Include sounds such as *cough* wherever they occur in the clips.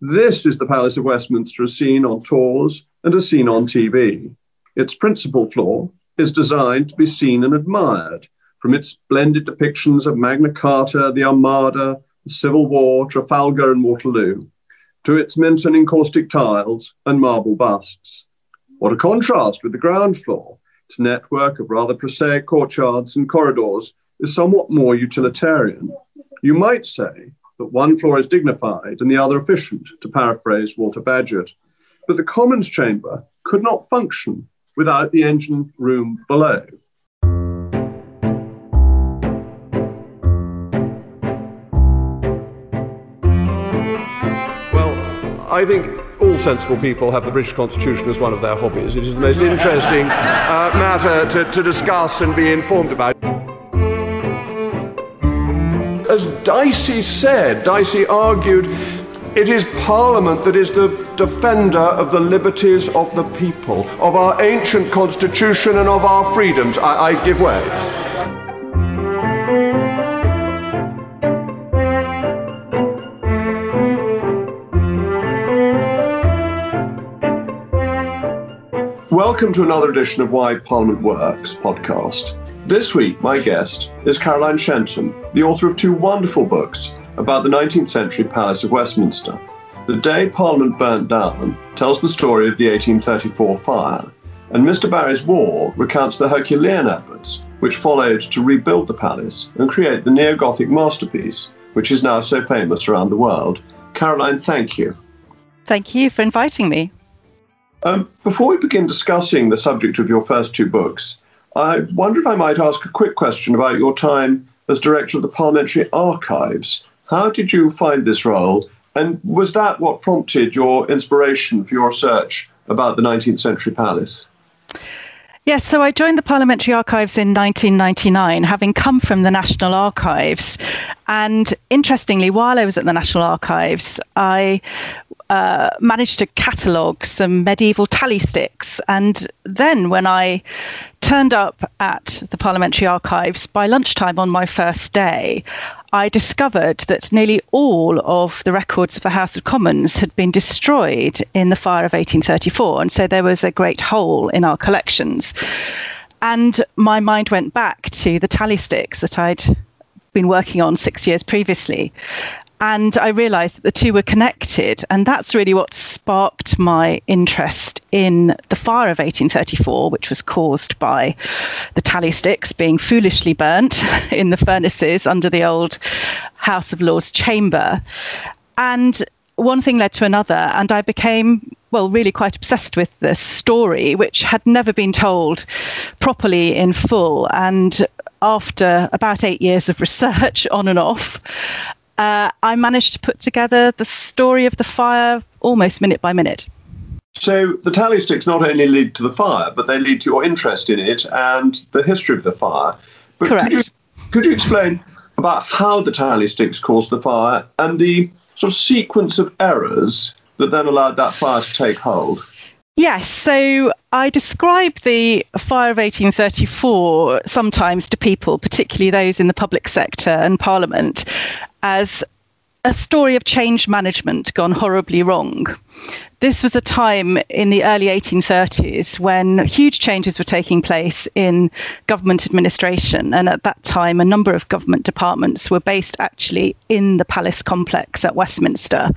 This is the Palace of Westminster as seen on tours and as seen on TV. Its principal floor is designed to be seen and admired, from its splendid depictions of Magna Carta, the Armada, the Civil War, Trafalgar, and Waterloo, to its Minton encaustic tiles and marble busts. What a contrast with the ground floor! Its network of rather prosaic courtyards and corridors is somewhat more utilitarian. You might say that one floor is dignified and the other efficient, to paraphrase Walter Bagehot. But the Commons chamber could not function without the engine room below. Well, I think all sensible people have the British Constitution as one of their hobbies. It is the most *laughs* interesting uh, matter to, to discuss and be informed about as Dicey said, Dicey argued, it is Parliament that is the defender of the liberties of the people, of our ancient constitution and of our freedoms. I, I give way. Welcome to another edition of Why Parliament Works podcast. This week, my guest is Caroline Shenton, the author of two wonderful books about the 19th century Palace of Westminster. The Day Parliament Burnt Down tells the story of the 1834 fire, and Mr. Barry's War recounts the Herculean efforts which followed to rebuild the palace and create the neo Gothic masterpiece, which is now so famous around the world. Caroline, thank you. Thank you for inviting me. Um, before we begin discussing the subject of your first two books, I wonder if I might ask a quick question about your time as director of the Parliamentary Archives. How did you find this role? And was that what prompted your inspiration for your research about the 19th century palace? Yes, so I joined the Parliamentary Archives in 1999, having come from the National Archives. And interestingly, while I was at the National Archives, I uh, managed to catalogue some medieval tally sticks. And then when I turned up at the Parliamentary Archives by lunchtime on my first day, I discovered that nearly all of the records of the House of Commons had been destroyed in the fire of 1834. And so there was a great hole in our collections. And my mind went back to the tally sticks that I'd been working on six years previously. And I realized that the two were connected. And that's really what sparked my interest in the fire of 1834, which was caused by the tally sticks being foolishly burnt *laughs* in the furnaces under the old House of Lords chamber. And one thing led to another, and I became, well, really quite obsessed with this story, which had never been told properly in full. And after about eight years of research *laughs* on and off, uh, I managed to put together the story of the fire almost minute by minute. So the tally sticks not only lead to the fire, but they lead to your interest in it and the history of the fire. But Correct. Could you, could you explain about how the tally sticks caused the fire and the sort of sequence of errors that then allowed that fire to take hold? Yes, so I describe the fire of 1834 sometimes to people, particularly those in the public sector and Parliament, as a story of change management gone horribly wrong. This was a time in the early 1830s when huge changes were taking place in government administration. And at that time, a number of government departments were based actually in the palace complex at Westminster,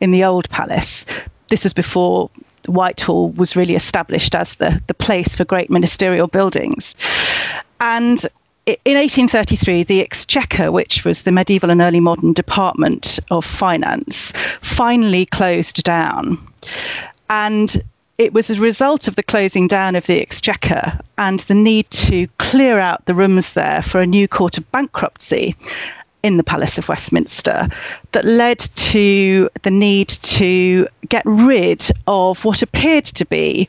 in the old palace. This was before Whitehall was really established as the, the place for great ministerial buildings. And in 1833, the Exchequer, which was the medieval and early modern department of finance, finally closed down. And it was a result of the closing down of the Exchequer and the need to clear out the rooms there for a new court of bankruptcy in the Palace of Westminster that led to the need to get rid of what appeared to be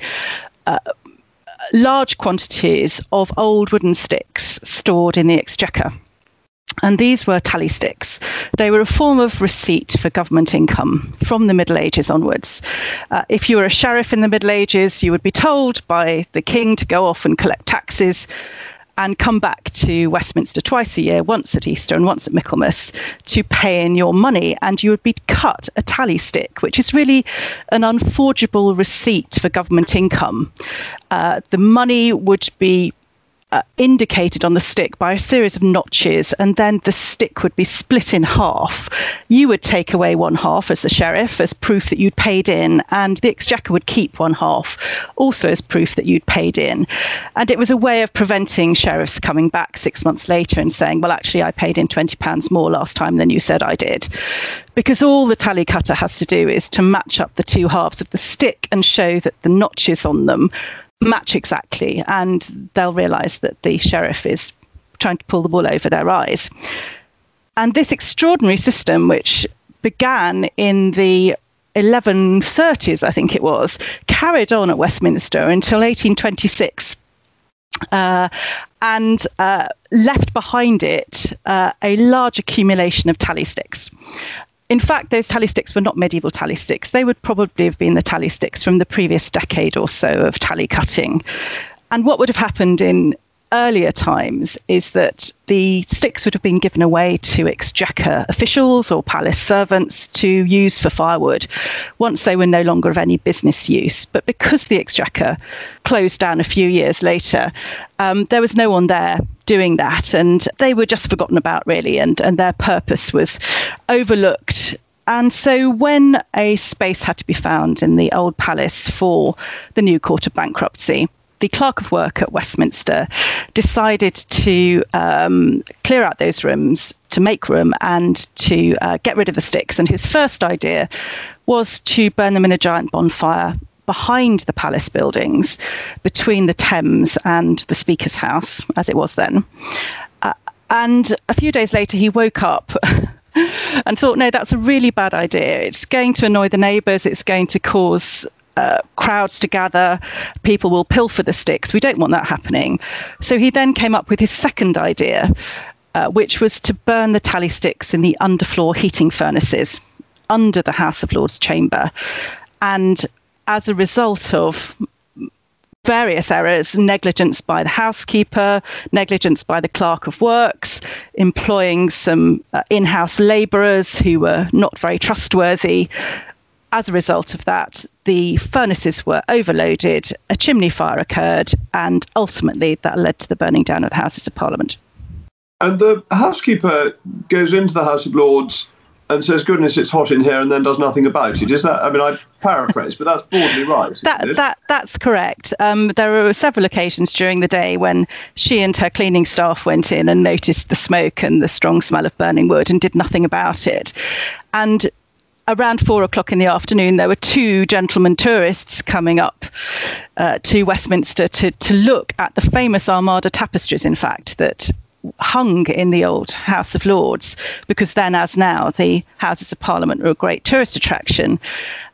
uh, large quantities of old wooden sticks stored in the Exchequer. And these were tally sticks. They were a form of receipt for government income from the Middle Ages onwards. Uh, if you were a sheriff in the Middle Ages, you would be told by the king to go off and collect taxes and come back to Westminster twice a year, once at Easter and once at Michaelmas, to pay in your money. And you would be cut a tally stick, which is really an unforgeable receipt for government income. Uh, the money would be uh, indicated on the stick by a series of notches, and then the stick would be split in half. You would take away one half as the sheriff as proof that you'd paid in, and the Exchequer would keep one half also as proof that you'd paid in. And it was a way of preventing sheriffs coming back six months later and saying, Well, actually, I paid in £20 more last time than you said I did. Because all the tally cutter has to do is to match up the two halves of the stick and show that the notches on them match exactly, and they'll realise that the sheriff is trying to pull the wool over their eyes. And this extraordinary system, which began in the 1130s, I think it was, carried on at Westminster until 1826. Uh, and uh, left behind it uh, a large accumulation of tally sticks in fact, those tally sticks were not medieval tally sticks. They would probably have been the tally sticks from the previous decade or so of tally cutting. And what would have happened in earlier times is that the sticks would have been given away to exchequer officials or palace servants to use for firewood once they were no longer of any business use. But because the exchequer closed down a few years later, um, there was no one there doing that, and they were just forgotten about really, and, and their purpose was overlooked and so, when a space had to be found in the old palace for the new court of bankruptcy, the clerk of work at Westminster decided to um, clear out those rooms, to make room, and to uh, get rid of the sticks. And his first idea was to burn them in a giant bonfire behind the palace buildings, between the Thames and the Speaker's House, as it was then. Uh, and a few days later, he woke up. *laughs* and thought, no, that's a really bad idea. It's going to annoy the neighbours. It's going to cause uh, crowds to gather, people will pilfer the sticks. We don't want that happening. So he then came up with his second idea, uh, which was to burn the tally sticks in the underfloor heating furnaces under the House of Lords chamber. And as a result of various errors negligence by the housekeeper, negligence by the clerk of works, employing some uh, in house labourers who were not very trustworthy, as a result of that, the furnaces were overloaded, a chimney fire occurred, and ultimately that led to the burning down of the Houses of Parliament. And the housekeeper goes into the House of Lords and says, "Goodness, it's hot in here," and then does nothing about it. Is that? I mean, I paraphrase, but that's broadly right. that that that's correct. Um, there were several occasions during the day when she and her cleaning staff went in and noticed the smoke and the strong smell of burning wood and did nothing about it. And around four o'clock in the afternoon, there were two gentlemen tourists coming up uh, to Westminster to, to look at the famous Armada tapestries, in fact, that hung in the old House of Lords, because then, as now, the Houses of Parliament were a great tourist attraction.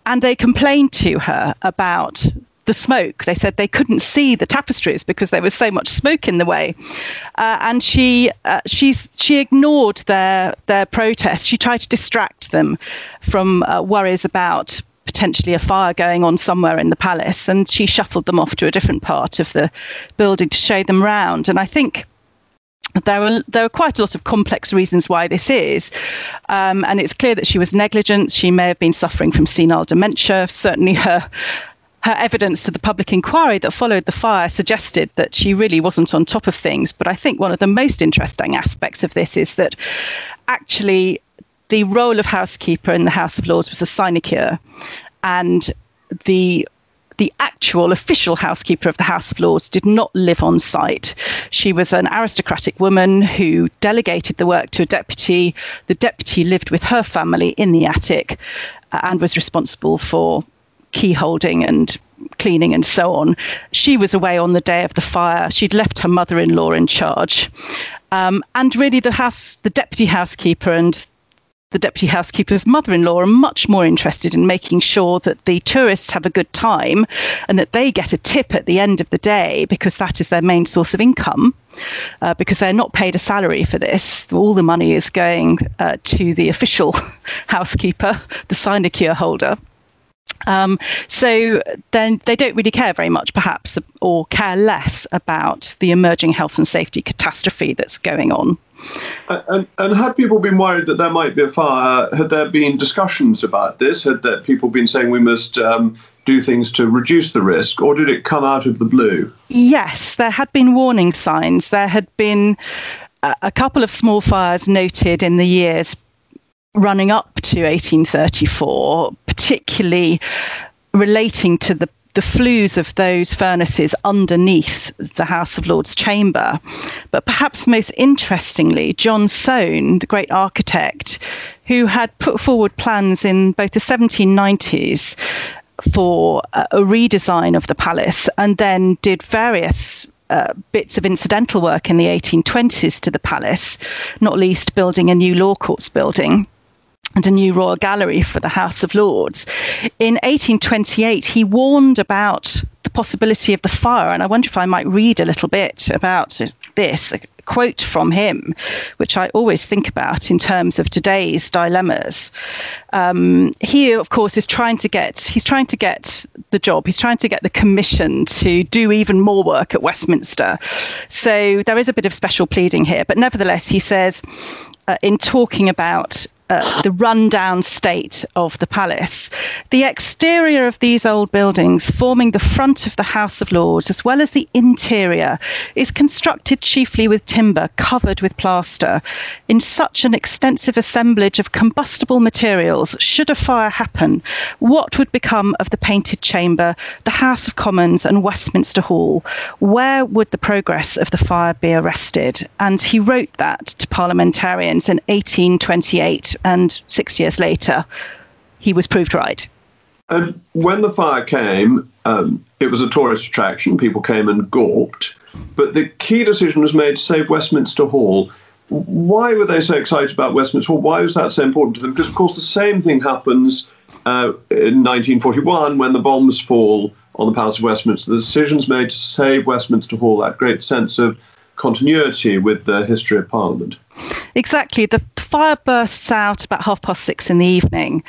And they complained to her about the smoke. They said they couldn't see the tapestries because there was so much smoke in the way, uh, and she uh, she she ignored their their protest. She tried to distract them from uh, worries about potentially a fire going on somewhere in the palace, and she shuffled them off to a different part of the building to show them round. And I think there are there are quite a lot of complex reasons why this is, um, and it's clear that she was negligent. She may have been suffering from senile dementia. Certainly, her her evidence to the public inquiry that followed the fire suggested that she really wasn't on top of things. But I think one of the most interesting aspects of this is that actually the role of housekeeper in the House of Lords was a sinecure, and the the actual official housekeeper of the House of Lords did not live on site. She was an aristocratic woman who delegated the work to a deputy. The deputy lived with her family in the attic uh, and was responsible for key holding and cleaning and so on. She was away on the day of the fire. She'd left her mother-in-law in charge. Um, and really the house, the deputy housekeeper and the deputy housekeeper's mother-in-law are much more interested in making sure that the tourists have a good time and that they get a tip at the end of the day because that is their main source of income uh, because they're not paid a salary for this all the money is going uh, to the official *laughs* housekeeper the sinecure holder Um, so then they don't really care very much, perhaps, or care less about the emerging health and safety catastrophe that's going on. And, and had people been worried that there might be a fire? Had there been discussions about this? Had there people been saying we must um, do things to reduce the risk, or did it come out of the blue? Yes, there had been warning signs. There had been a couple of small fires noted in the years running up to 1834, particularly relating to the the flues of those furnaces underneath the House of Lords chamber. But perhaps most interestingly, John Soane, the great architect, who had put forward plans in both the 1790s for a redesign of the palace and then did various uh, bits of incidental work in the 1820s to the palace, not least building a new law courts building and a new royal gallery for the House of Lords. In 1828, he warned about the possibility of the fire, and I wonder if I might read a little bit about this. A quote from him, which I always think about in terms of today's dilemmas. Um, he, of course, is trying to get he's trying to get the job. He's trying to get the commission to do even more work at Westminster. So there is a bit of special pleading here, but nevertheless, he says. Uh, in talking about uh, the rundown state of the palace. The exterior of these old buildings, forming the front of the House of Lords, as well as the interior, is constructed chiefly with timber covered with plaster. In such an extensive assemblage of combustible materials, should a fire happen, what would become of the painted chamber, the House of Commons, and Westminster Hall? Where would the progress of the fire be arrested? And he wrote that to parliamentarians in 1828 and six years later, he was proved right. And when the fire came, um, it was a tourist attraction. People came and gawped. But the key decision was made to save Westminster Hall. Why were they so excited about Westminster Hall? Why was that so important to them? Because, of course, the same thing happens uh, in 1941 when the bombs fall on the Palace of Westminster. The decision's made to save Westminster Hall, that great sense of continuity with the history of Parliament. Exactly. The fire bursts out about half past six in the evening.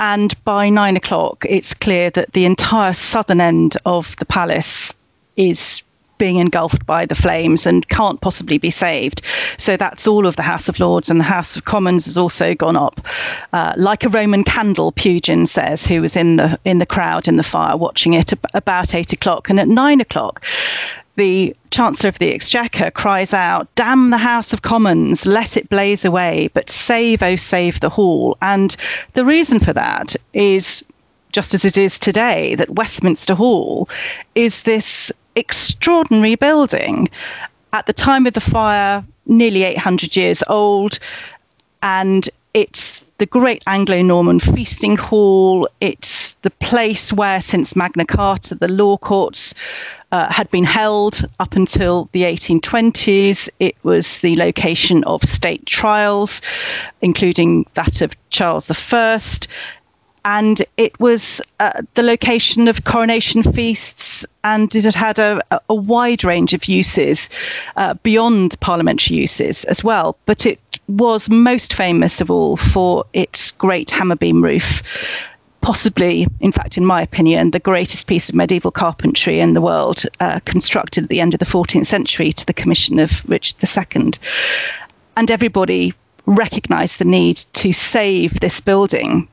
And by nine o'clock, it's clear that the entire southern end of the palace is being engulfed by the flames and can't possibly be saved. So that's all of the House of Lords and the House of Commons has also gone up, uh, like a Roman candle. Pugin says, who was in the in the crowd in the fire watching it about eight o'clock, and at nine o'clock, the Chancellor of the Exchequer cries out, Damn the House of Commons, let it blaze away, but save, oh, save the Hall. And the reason for that is just as it is today, that Westminster Hall is this extraordinary building. At the time of the fire, nearly 800 years old, and it's the great Anglo Norman feasting hall. It's the place where, since Magna Carta, the law courts uh, had been held up until the 1820s. It was the location of state trials, including that of Charles I. And it was uh, the location of coronation feasts, and it had had a, a wide range of uses uh, beyond parliamentary uses as well. But it was most famous of all for its great hammer beam roof possibly, in fact, in my opinion, the greatest piece of medieval carpentry in the world, uh, constructed at the end of the 14th century to the commission of Richard II. And everybody recognized the need to save this building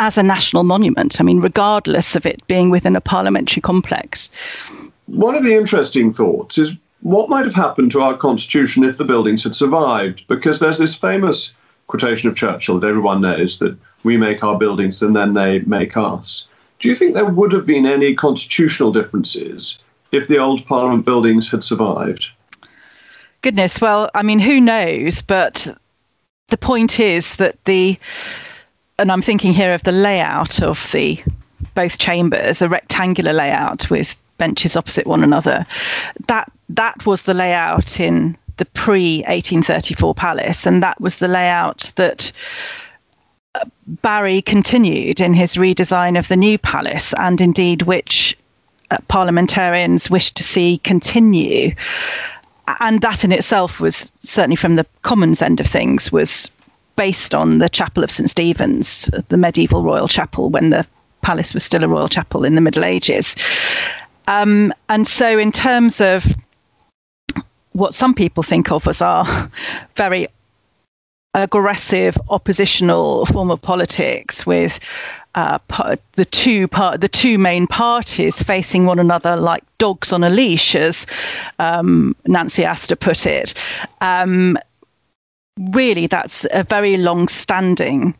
as a national monument. I mean, regardless of it being within a parliamentary complex. One of the interesting thoughts is what might have happened to our constitution if the buildings had survived? Because there's this famous quotation of Churchill that everyone knows that we make our buildings and then they make us. Do you think there would have been any constitutional differences if the old Parliament buildings had survived? Goodness, well, I mean, who knows? But the point is that the, and I'm thinking here of the layout of the both chambers, a rectangular layout with benches opposite one another. That that was the layout in the pre 1834 palace, and that was the layout that Barry continued in his redesign of the new palace, and indeed which uh, parliamentarians wished to see continue. And that in itself was certainly from the Commons end of things was based on the Chapel of St Stephen's, the medieval royal chapel when the palace was still a royal chapel in the Middle Ages. Um, and so, in terms of what some people think of as our *laughs* very aggressive oppositional form of politics with uh, the two part, the two main parties facing one another like dogs on a leash, as um, Nancy Astor put it. Um, really, that's a very long-standing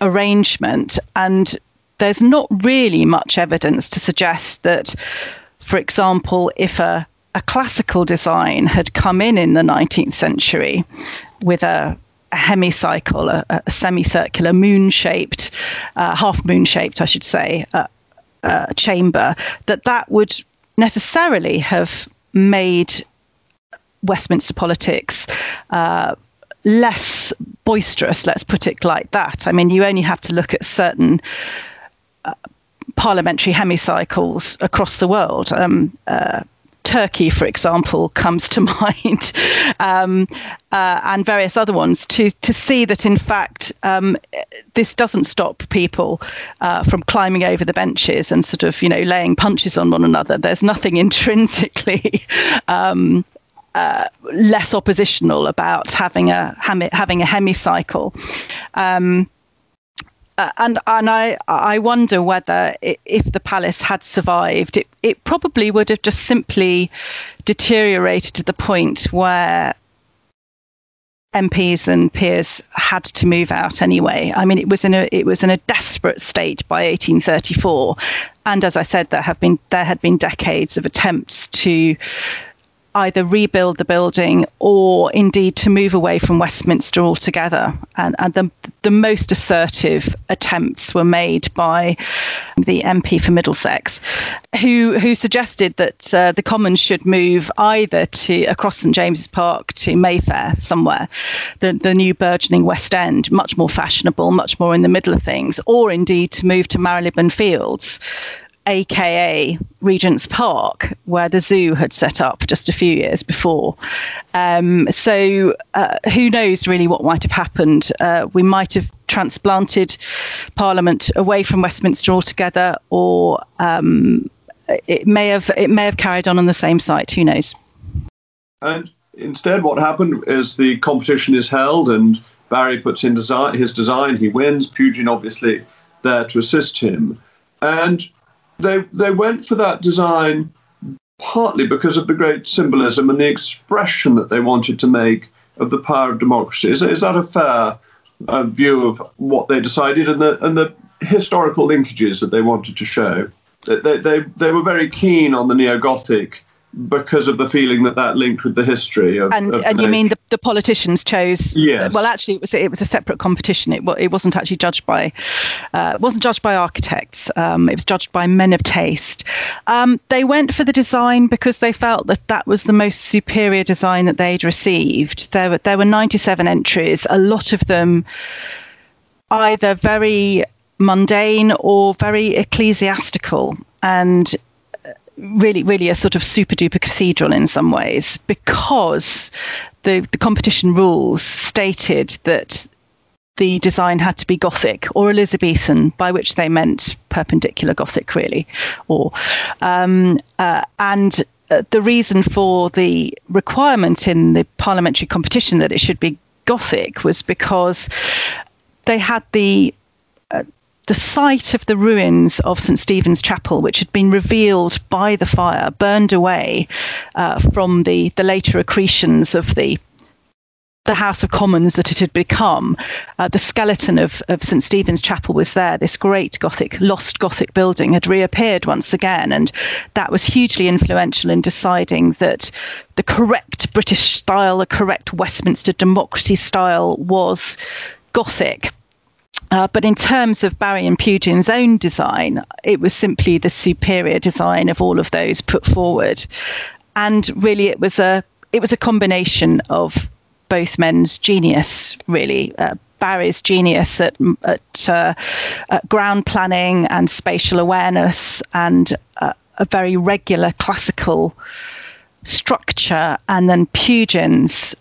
arrangement, and there's not really much evidence to suggest that, for example, if a a classical design had come in in the 19th century with a hemicycle, a, a semicircular moon shaped, uh, half moon shaped, I should say, uh, uh, chamber, that that would necessarily have made Westminster politics uh, less boisterous, let's put it like that. I mean, you only have to look at certain uh, parliamentary hemicycles across the world. Um, uh, Turkey, for example, comes to *laughs* mind, um, uh, and various other ones, to, to see that in fact um, this doesn't stop people uh, from climbing over the benches and sort of, you know, laying punches on one another. There's nothing *laughs* intrinsically. Um, uh, less oppositional about having a having a hemicycle. Um, uh, and and I I wonder whether it, if the palace had survived, it it probably would have just simply deteriorated to the point where MPs and peers had to move out anyway. I mean, it was in a it was in a desperate state by 1834, and as I said, there have been there had been decades of attempts to either rebuild the building or indeed to move away from Westminster altogether. And, and the, the most assertive attempts were made by the MP for Middlesex, who, who suggested that uh, the Commons should move either to across St James's Park to Mayfair somewhere, the, the new burgeoning West End, much more fashionable, much more in the middle of things, or indeed to move to Marylebone Fields aka Regent's Park, where the zoo had set up just a few years before. Um, so uh, who knows really what might have happened? Uh, we might have transplanted Parliament away from Westminster altogether, or um, it may have it may have carried on on the same site. Who knows? And instead, what happened is the competition is held, and Barry puts in design, his design. He wins. Pugin obviously there to assist him, and they they went for that design partly because of the great symbolism and the expression that they wanted to make of the power of democracy. Is, is that a fair uh, view of what they decided and the and the historical linkages that they wanted to show? They, they, they were very keen on the neo Gothic because of the feeling that that linked with the history of. And, of and you mean the, the politicians chose? Yes. Well, actually, it was it was a separate competition. It it wasn't actually judged by, uh, it wasn't judged by architects. Um, it was judged by men of taste. Um, they went for the design because they felt that that was the most superior design that they'd received. There were there were ninety seven entries. A lot of them either very mundane or very ecclesiastical and really, really a sort of super duper cathedral in some ways because the, the competition rules stated that the design had to be Gothic or Elizabethan, by which they meant perpendicular Gothic, really. Or um, uh, and uh, the reason for the requirement in the parliamentary competition that it should be Gothic was because they had the uh, the site of the ruins of St Stephen's Chapel, which had been revealed by the fire, burned away uh, from the, the later accretions of the the House of Commons that it had become. Uh, the skeleton of, of St Stephen's Chapel was there. This great Gothic, lost Gothic building had reappeared once again, and that was hugely influential in deciding that the correct British style, the correct Westminster democracy style was Gothic. Uh, but in terms of Barry and Pugin's own design, it was simply the superior design of all of those put forward, and really it was a it was a combination of both men's genius, really. Uh, Barry's genius at, at, uh, at, ground planning and spatial awareness, and uh, a very regular classical structure, and then Pugin's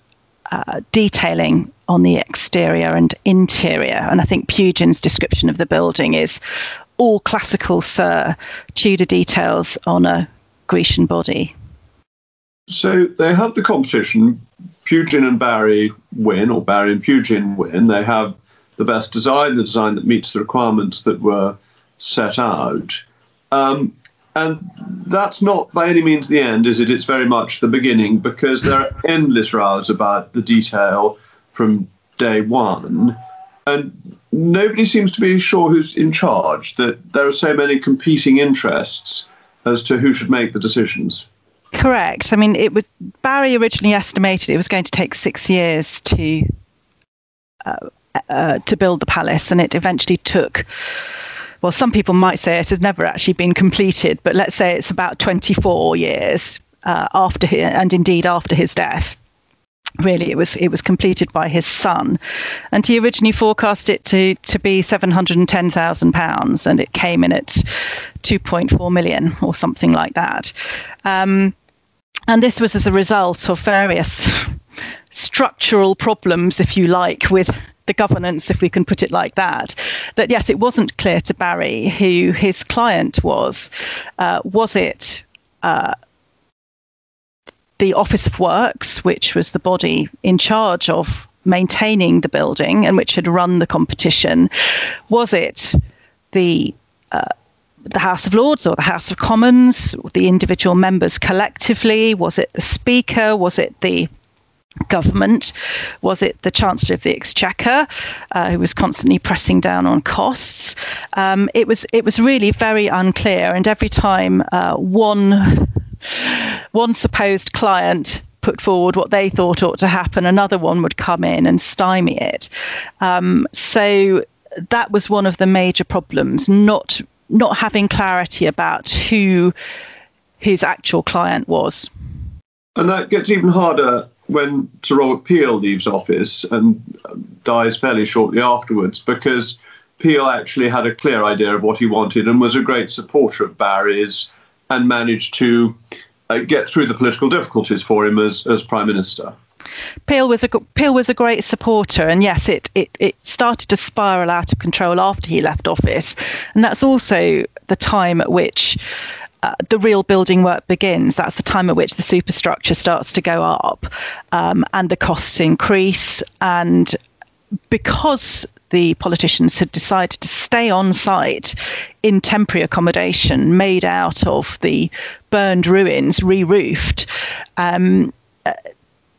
uh, detailing on the exterior and interior. And I think Pugin's description of the building is all classical Sir Tudor details on a Grecian body. So they have the competition. Pugin and Barry win, or Barry and Pugin win. They have the best design, the design that meets the requirements that were set out. Um, and that's not by any means the end, is it? It's very much the beginning because there are endless rows about the detail from day one. And nobody seems to be sure who's in charge, that there are so many competing interests as to who should make the decisions. Correct. I mean, it was Barry originally estimated it was going to take six years to uh, uh, to build the palace, and it eventually took. Well, some people might say it has never actually been completed, but let's say it's about 24 years uh, after his, and indeed after his death really it was it was completed by his son and he originally forecast it to to be 710,000 pounds and it came in at 2.4 million or something like that um, and this was as a result of various structural problems if you like with the governance, if we can put it like that, that yes, it wasn't clear to Barry who his client was. Uh, was it uh, the Office of Works, which was the body in charge of maintaining the building and which had run the competition? Was it the uh, the House of Lords or the House of Commons, the individual members collectively? Was it the Speaker? Was it the government? Was it the Chancellor of the Exchequer, uh, who was constantly pressing down on costs? Um, it was it was really very unclear, and every time uh, one one supposed client put forward what they thought ought to happen, another one would come in and stymie it. Um, so that was one of the major problems, not not having clarity about who his actual client was. And that gets even harder when Sir Robert Peel leaves office and dies fairly shortly afterwards, because Peel actually had a clear idea of what he wanted and was a great supporter of Barry's and managed to uh, get through the political difficulties for him as, as Prime Minister. Peel was a Peel was a great supporter, and yes, it, it it started to spiral out of control after he left office, and that's also the time at which uh, the real building work begins. That's the time at which the superstructure starts to go up, um, and the costs increase, and because the politicians had decided to stay on site in temporary accommodation made out of the burned ruins, re roofed. Um, uh,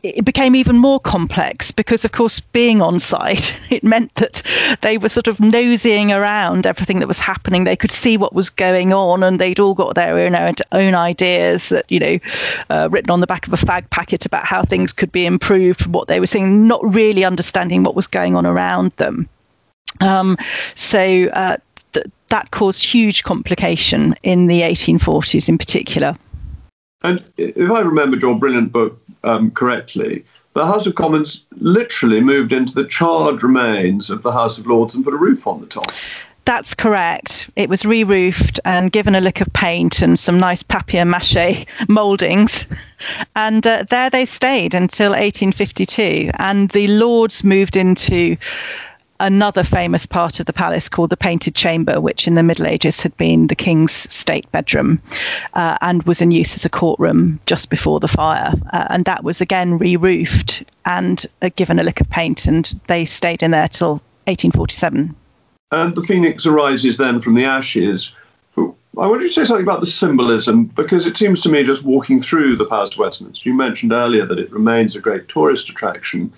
it became even more complex because, of course, being on site, *laughs* it meant that they were sort of nosying around everything that was happening. They could see what was going on, and they'd all got their own, own ideas that, you know, uh, written on the back of a fag packet about how things could be improved from what they were seeing, not really understanding what was going on around them. Um, so uh, th- that caused huge complication in the 1840s in particular. And if I remembered your brilliant book um, correctly, the House of Commons literally moved into the charred remains of the House of Lords and put a roof on the top. That's correct. It was re roofed and given a lick of paint and some nice papier mache *laughs* mouldings. And uh, there they stayed until 1852. And the Lords moved into another famous part of the palace called the Painted Chamber, which in the Middle Ages had been the king's state bedroom uh, and was in use as a courtroom just before the fire. Uh, and that was again re roofed and uh, given a lick of paint, and they stayed in there till 1847. And the phoenix arises then from the ashes. I wanted to say something about the symbolism because it seems to me just walking through the Palace of Westminster, you mentioned earlier that it remains a great tourist attraction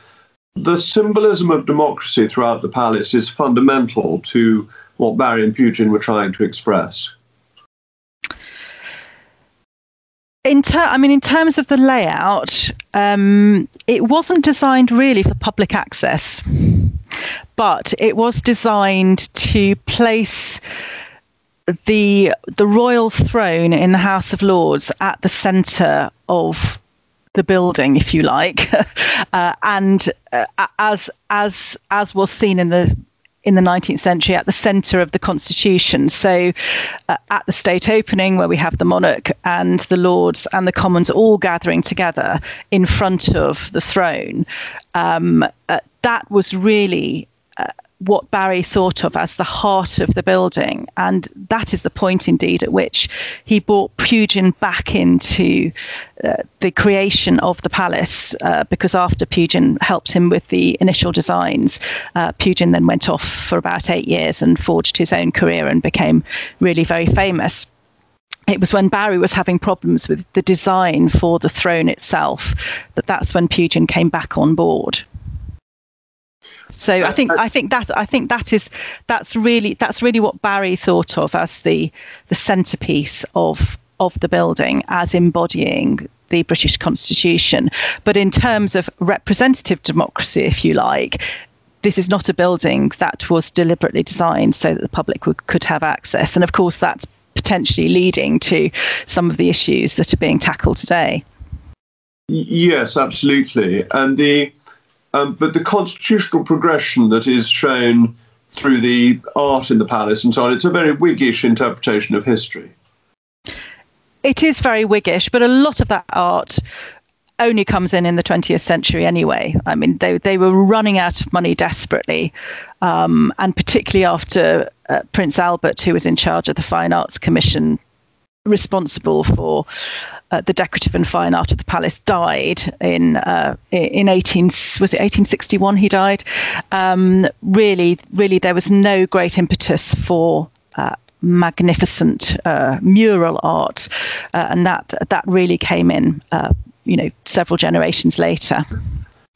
the symbolism of democracy throughout the palace is fundamental to what Barry and Pugin were trying to express. In ter- I mean, in terms of the layout, um, it wasn't designed really for public access, but it was designed to place the the royal throne in the House of Lords at the centre of the building, if you like, *laughs* uh, and uh, as as as was seen in the in the 19th century at the centre of the constitution. So, uh, at the state opening, where we have the monarch and the lords and the commons all gathering together in front of the throne, um, uh, that was really what Barry thought of as the heart of the building. And that is the point, indeed, at which he brought Pugin back into uh, the creation of the palace, uh, because after Pugin helped him with the initial designs, uh, Pugin then went off for about eight years and forged his own career and became really very famous it was when Barry was having problems with the design for the throne itself that that's when Pugin came back on board. So I think I think that I think that is that's really that's really what Barry thought of as the the centerpiece of of the building as embodying the British Constitution. But in terms of representative democracy, if you like, this is not a building that was deliberately designed so that the public would, could have access. And of course, that's potentially leading to some of the issues that are being tackled today. Yes, absolutely. And the um, but the constitutional progression that is shown through the art in the palace and so on, it's a very Whiggish interpretation of history. It is very Whiggish, but a lot of that art only comes in in the 20th century anyway. I mean, they, they were running out of money desperately. Um, and particularly after uh, Prince Albert, who was in charge of the Fine Arts Commission, responsible for uh, the decorative and fine art of the palace, died in uh, in 18 was it 1861 he died. Um, really, really, there was no great impetus for uh, magnificent uh, mural art, uh, and that that really came in, uh, you know, several generations later.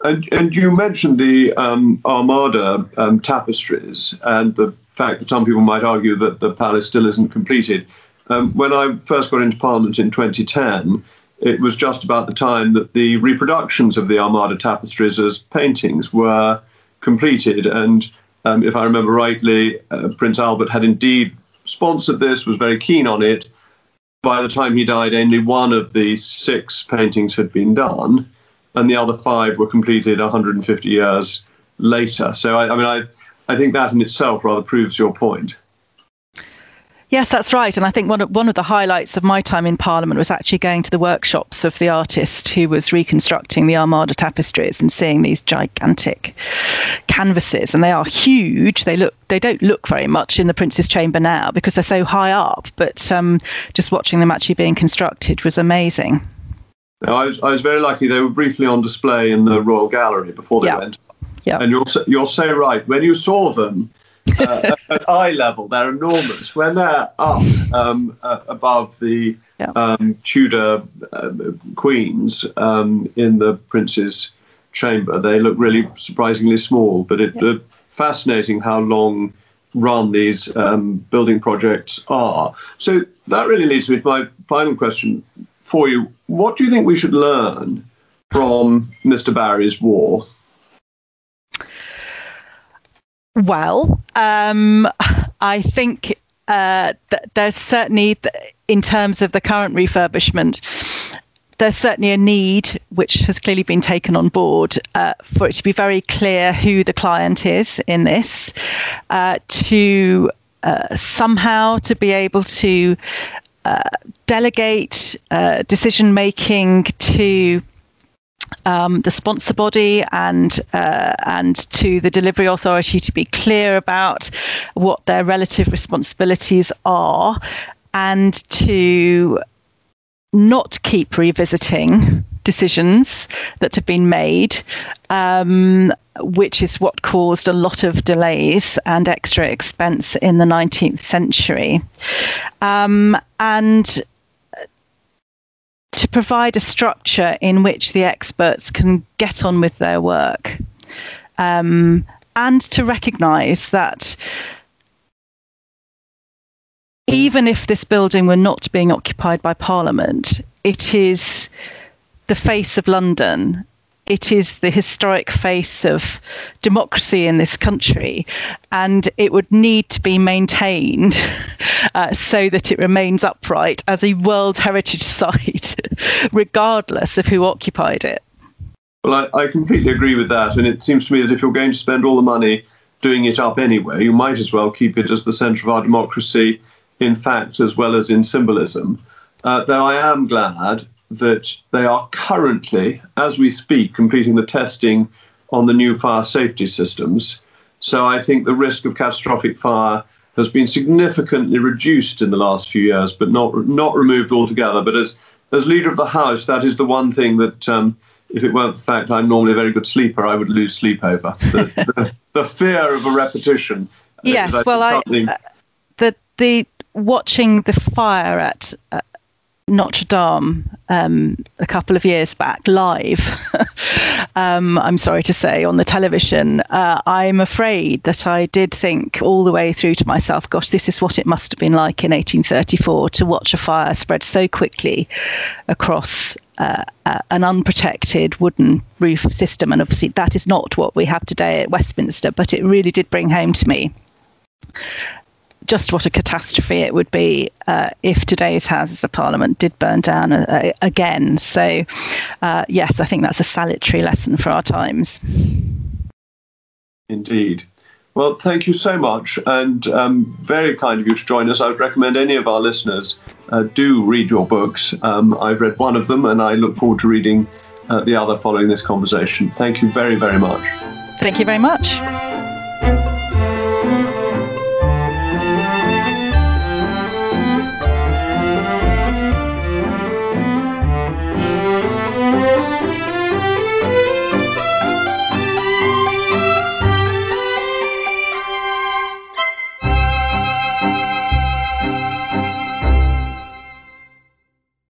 And, and you mentioned the um, Armada um, tapestries and the fact that some people might argue that the palace still isn't completed. Um, when I first got into Parliament in 2010, it was just about the time that the reproductions of the Armada tapestries as paintings were completed. And um, if I remember rightly, uh, Prince Albert had indeed sponsored this, was very keen on it. By the time he died, only one of the six paintings had been done, and the other five were completed 150 years later. So, I, I mean, I, I think that in itself rather proves your point. Yes, that's right. And I think one of, one of the highlights of my time in Parliament was actually going to the workshops of the artist who was reconstructing the Armada tapestries and seeing these gigantic canvases. And they are huge. They look they don't look very much in the Prince's Chamber now because they're so high up. But um, just watching them actually being constructed was amazing. I was I was very lucky. They were briefly on display in the Royal Gallery before they yeah. went. Yeah. And you're you're so right. When you saw them uh, at eye level, they're enormous. When they're up um, uh, above the yeah. um, Tudor uh, queens um, in the prince's chamber, they look really surprisingly small. But it's yeah. fascinating how long run these um, building projects are. So that really leads me to my final question for you. What do you think we should learn from Mr. Barry's war? Well, um, I think uh, th- there's certainly, in terms of the current refurbishment, there's certainly a need, which has clearly been taken on board, uh, for it to be very clear who the client is in this, uh, to uh, somehow to be able to uh, delegate uh, decision making to um, the sponsor body and uh, and to the delivery authority to be clear about what their relative responsibilities are, and to not keep revisiting decisions that have been made, um, which is what caused a lot of delays and extra expense in the 19th century. Um, and to provide a structure in which the experts can get on with their work um, and to recognize that even if this building were not being occupied by Parliament, it is the face of London. It is the historic face of democracy in this country, and it would need to be maintained *laughs* uh, so that it remains upright as a World Heritage *laughs* Site, regardless of who occupied it. Well, I, I completely agree with that, and it seems to me that if you're going to spend all the money doing it up anyway, you might as well keep it as the centre of our democracy in fact as well as in symbolism. Uh, though I am glad that they are currently, as we speak, completing the testing on the new fire safety systems. So I think the risk of catastrophic fire has been significantly reduced in the last few years, but not not removed altogether. But as as leader of the house, that is the one thing that, um, if it weren't the fact I'm normally a very good sleeper, I would lose sleep over the, the, *laughs* the fear of a repetition. Yes, well, I, uh, the the watching the fire at uh, Notre Dame um, a couple of years back live. *laughs* um, I'm sorry to say on the television. Uh, I'm afraid that I did think all the way through to myself, gosh, this is what it must have been like in 1834 to watch a fire spread so quickly across uh, uh, an unprotected wooden roof system. And obviously, that is not what we have today at Westminster, but it really did bring home to me just what a catastrophe it would be uh, if today's Houses of Parliament did burn down uh, again. So, uh, yes, I think that's a salutary lesson for our times. Indeed. Well, thank you so much, and um, very kind of you to join us. I would recommend any of our listeners uh, do read your books. Um, I've read one of them, and I look forward to reading uh, the other following this conversation. Thank you very, very much. Thank you very much.